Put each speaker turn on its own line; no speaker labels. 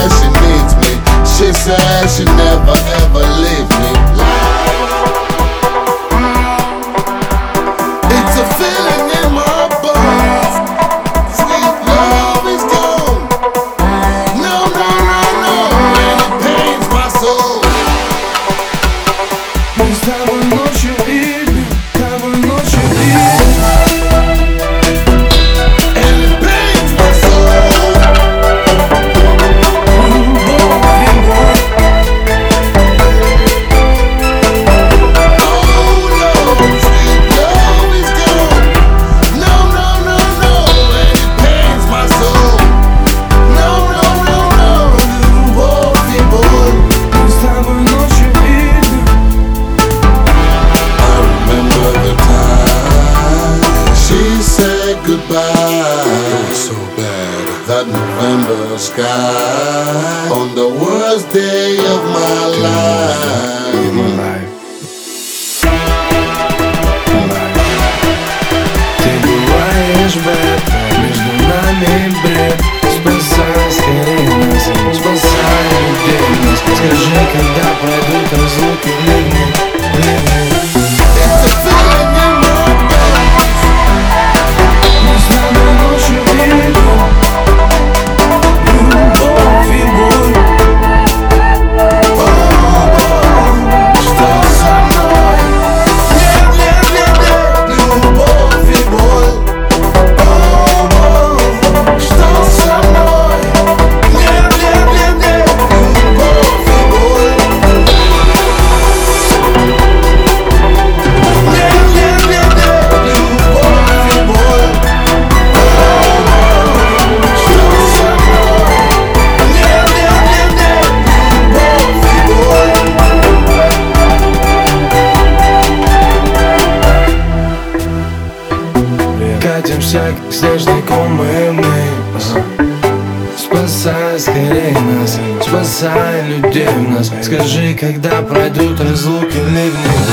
and she needs me. She says she never ever leave me. that November sky on the worst day of my life.
Скажи, когда пройдут разлуки, блин, блин, блин. Всяк как снежный ком мы. Спасай скорее нас, спасай людей в нас. Скажи, когда пройдут разлуки ливни.